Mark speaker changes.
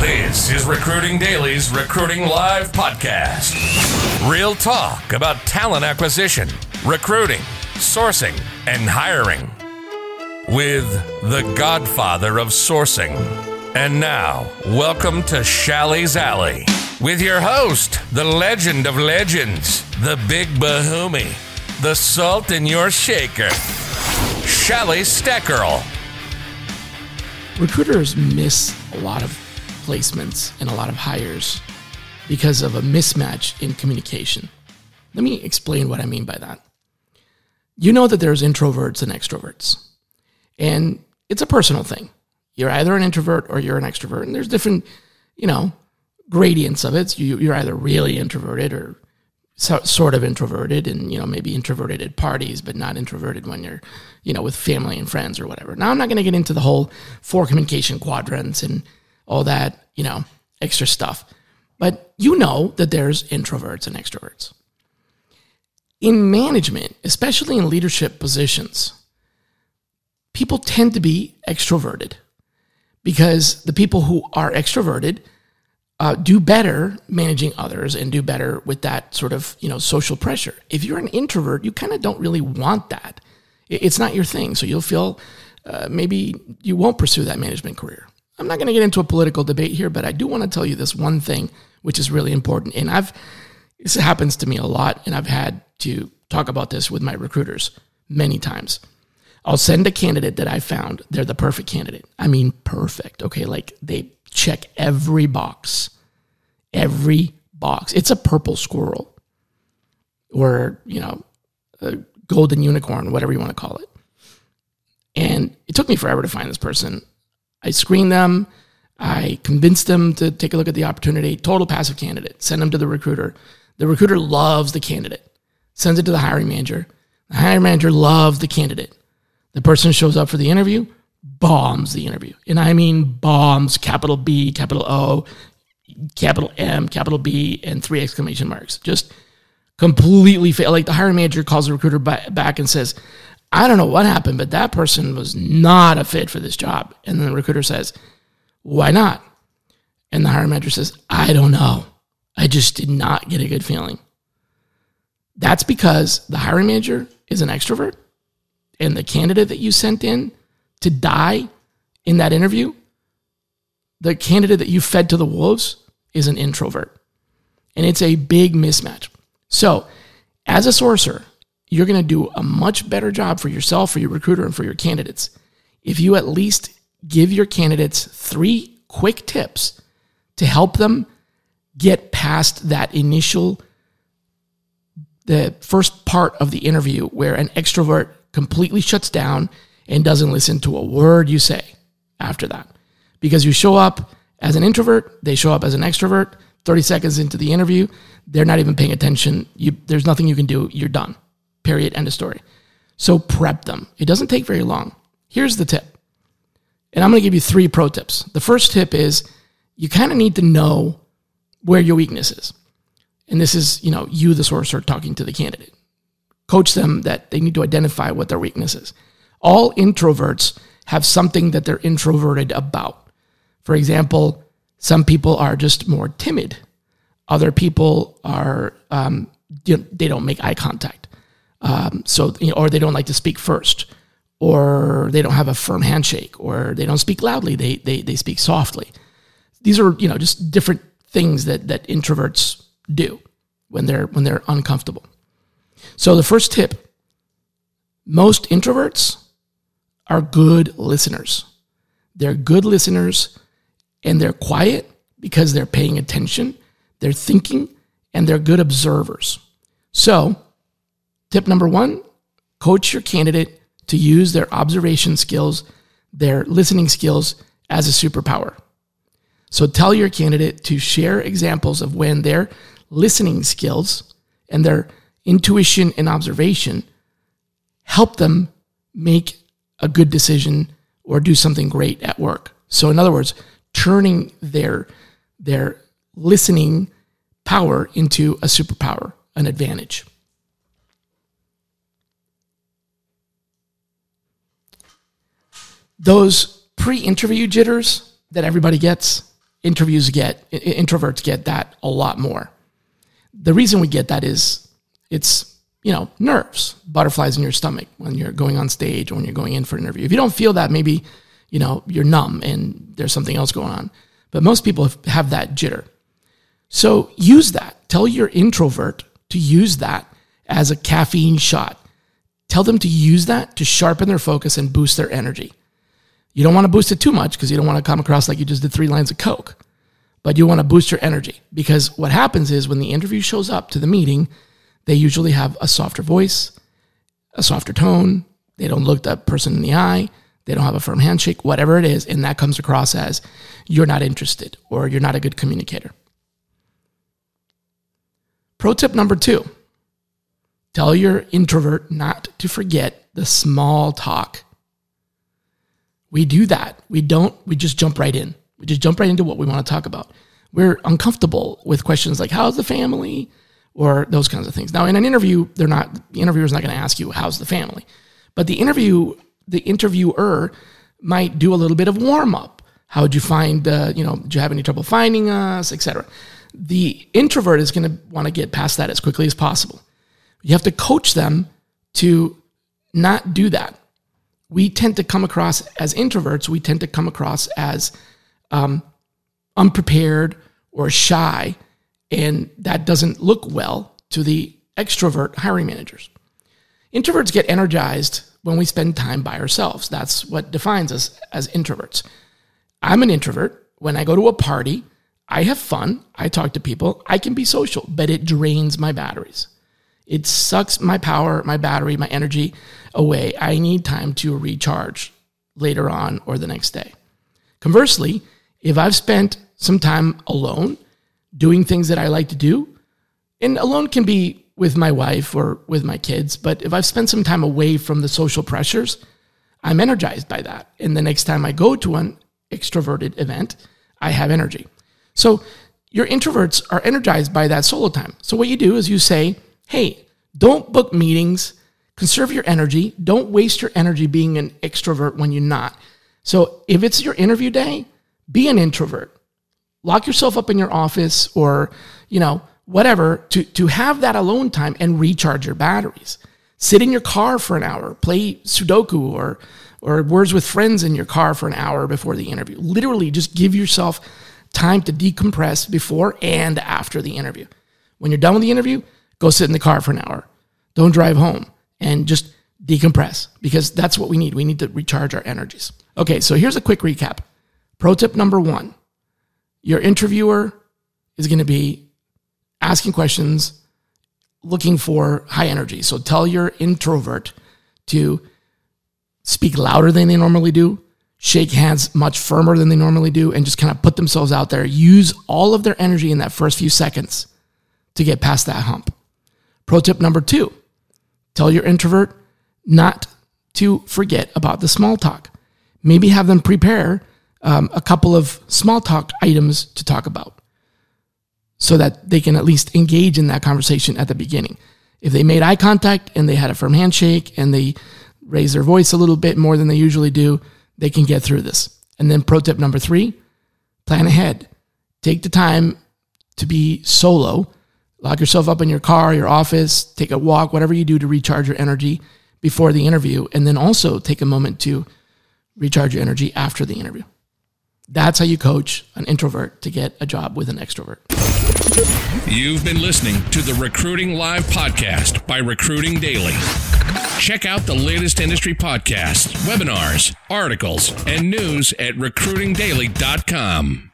Speaker 1: This is Recruiting Daily's Recruiting Live podcast. Real talk about talent acquisition, recruiting, sourcing, and hiring. With the godfather of sourcing. And now, welcome to Shally's Alley with your host, the legend of legends, the big bahumi, the salt in your shaker, Shally Steckerl.
Speaker 2: Recruiters miss a lot of placements and a lot of hires because of a mismatch in communication. Let me explain what I mean by that. You know that there's introverts and extroverts, and it's a personal thing. You're either an introvert or you're an extrovert, and there's different, you know, gradients of it. You, you're either really introverted or so, sort of introverted, and you know maybe introverted at parties, but not introverted when you're, you know, with family and friends or whatever. Now I'm not going to get into the whole four communication quadrants and all that, you know, extra stuff. But you know that there's introverts and extroverts. In management, especially in leadership positions, people tend to be extroverted because the people who are extroverted uh, do better managing others and do better with that sort of you know social pressure. If you're an introvert, you kind of don't really want that. It's not your thing, so you'll feel uh, maybe you won't pursue that management career. I'm not going to get into a political debate here, but I do want to tell you this one thing, which is really important. And I've, this happens to me a lot, and I've had to talk about this with my recruiters many times. I'll send a candidate that I found, they're the perfect candidate. I mean, perfect. Okay. Like they check every box, every box. It's a purple squirrel or, you know, a golden unicorn, whatever you want to call it. And it took me forever to find this person. I screened them. I convinced them to take a look at the opportunity. Total passive candidate. Send them to the recruiter. The recruiter loves the candidate, sends it to the hiring manager. The hiring manager loves the candidate. The person shows up for the interview, bombs the interview. And I mean bombs, capital B, capital O, capital M, capital B, and three exclamation marks. Just completely fail. Like the hiring manager calls the recruiter back and says, I don't know what happened, but that person was not a fit for this job. And the recruiter says, Why not? And the hiring manager says, I don't know. I just did not get a good feeling. That's because the hiring manager is an extrovert and the candidate that you sent in to die in that interview, the candidate that you fed to the wolves is an introvert. And it's a big mismatch. So, as a sourcer, you're going to do a much better job for yourself, for your recruiter, and for your candidates if you at least give your candidates three quick tips to help them get past that initial the first part of the interview where an extrovert completely shuts down and doesn't listen to a word you say after that. Because you show up as an introvert, they show up as an extrovert. 30 seconds into the interview, they're not even paying attention. You, there's nothing you can do. You're done. Period. End of story. So prep them. It doesn't take very long. Here's the tip. And I'm going to give you three pro tips. The first tip is you kind of need to know where your weakness is. And this is, you know, you, the sourcer, talking to the candidate. Coach them that they need to identify what their weakness is. All introverts have something that they're introverted about. For example, some people are just more timid. Other people are, um, they don't make eye contact. Um, so, you know, or they don't like to speak first, or they don't have a firm handshake, or they don't speak loudly. They, they, they speak softly. These are, you know, just different things that, that introverts do when they're, when they're uncomfortable. So the first tip, most introverts are good listeners. They're good listeners and they're quiet because they're paying attention, they're thinking, and they're good observers. So, tip number one coach your candidate to use their observation skills, their listening skills as a superpower. So, tell your candidate to share examples of when their listening skills and their intuition and observation help them make a good decision or do something great at work. So in other words, turning their their listening power into a superpower, an advantage. Those pre-interview jitters that everybody gets, interviews get introverts get that a lot more. The reason we get that is it's you know nerves, butterflies in your stomach when you're going on stage or when you're going in for an interview. If you don't feel that, maybe you know you're numb and there's something else going on. But most people have that jitter. So use that. Tell your introvert to use that as a caffeine shot. Tell them to use that to sharpen their focus and boost their energy. You don't want to boost it too much because you don't want to come across like you just did three lines of Coke, but you want to boost your energy because what happens is when the interview shows up to the meeting, they usually have a softer voice, a softer tone. They don't look that person in the eye. They don't have a firm handshake, whatever it is. And that comes across as you're not interested or you're not a good communicator. Pro tip number two tell your introvert not to forget the small talk. We do that. We don't, we just jump right in. We just jump right into what we want to talk about. We're uncomfortable with questions like, how's the family? Or those kinds of things. Now, in an interview, they're not, the interviewer's not going to ask you, how's the family? But the interview, the interviewer might do a little bit of warm up. How would you find, uh, you know, did you have any trouble finding us, etc the introvert is going to want to get past that as quickly as possible. You have to coach them to not do that. We tend to come across as introverts, we tend to come across as um, unprepared or shy, and that doesn't look well to the extrovert hiring managers. Introverts get energized when we spend time by ourselves. That's what defines us as introverts. I'm an introvert. When I go to a party, I have fun. I talk to people. I can be social, but it drains my batteries. It sucks my power, my battery, my energy away. I need time to recharge later on or the next day. Conversely, if I've spent some time alone doing things that I like to do, and alone can be with my wife or with my kids, but if I've spent some time away from the social pressures, I'm energized by that. And the next time I go to an extroverted event, I have energy. So your introverts are energized by that solo time. So what you do is you say, hey, don't book meetings, conserve your energy, don't waste your energy being an extrovert when you're not. So if it's your interview day, be an introvert. Lock yourself up in your office or, you know, whatever to, to have that alone time and recharge your batteries. Sit in your car for an hour, play Sudoku or or words with friends in your car for an hour before the interview. Literally just give yourself time to decompress before and after the interview. When you're done with the interview, go sit in the car for an hour. Don't drive home and just decompress because that's what we need. We need to recharge our energies. Okay, so here's a quick recap. Pro tip number one your interviewer is going to be asking questions, looking for high energy. So tell your introvert to speak louder than they normally do, shake hands much firmer than they normally do and just kind of put themselves out there. Use all of their energy in that first few seconds to get past that hump. Pro tip number two tell your introvert not to forget about the small talk. Maybe have them prepare um, a couple of small talk items to talk about so that they can at least engage in that conversation at the beginning. If they made eye contact and they had a firm handshake and they raised their voice a little bit more than they usually do, they can get through this. And then pro tip number three, plan ahead. Take the time to be solo. Lock yourself up in your car, your office, take a walk, whatever you do to recharge your energy before the interview. And then also take a moment to recharge your energy after the interview. That's how you coach an introvert to get a job with an extrovert.
Speaker 1: You've been listening to the Recruiting Live podcast by Recruiting Daily. Check out the latest industry podcasts, webinars, articles, and news at recruitingdaily.com.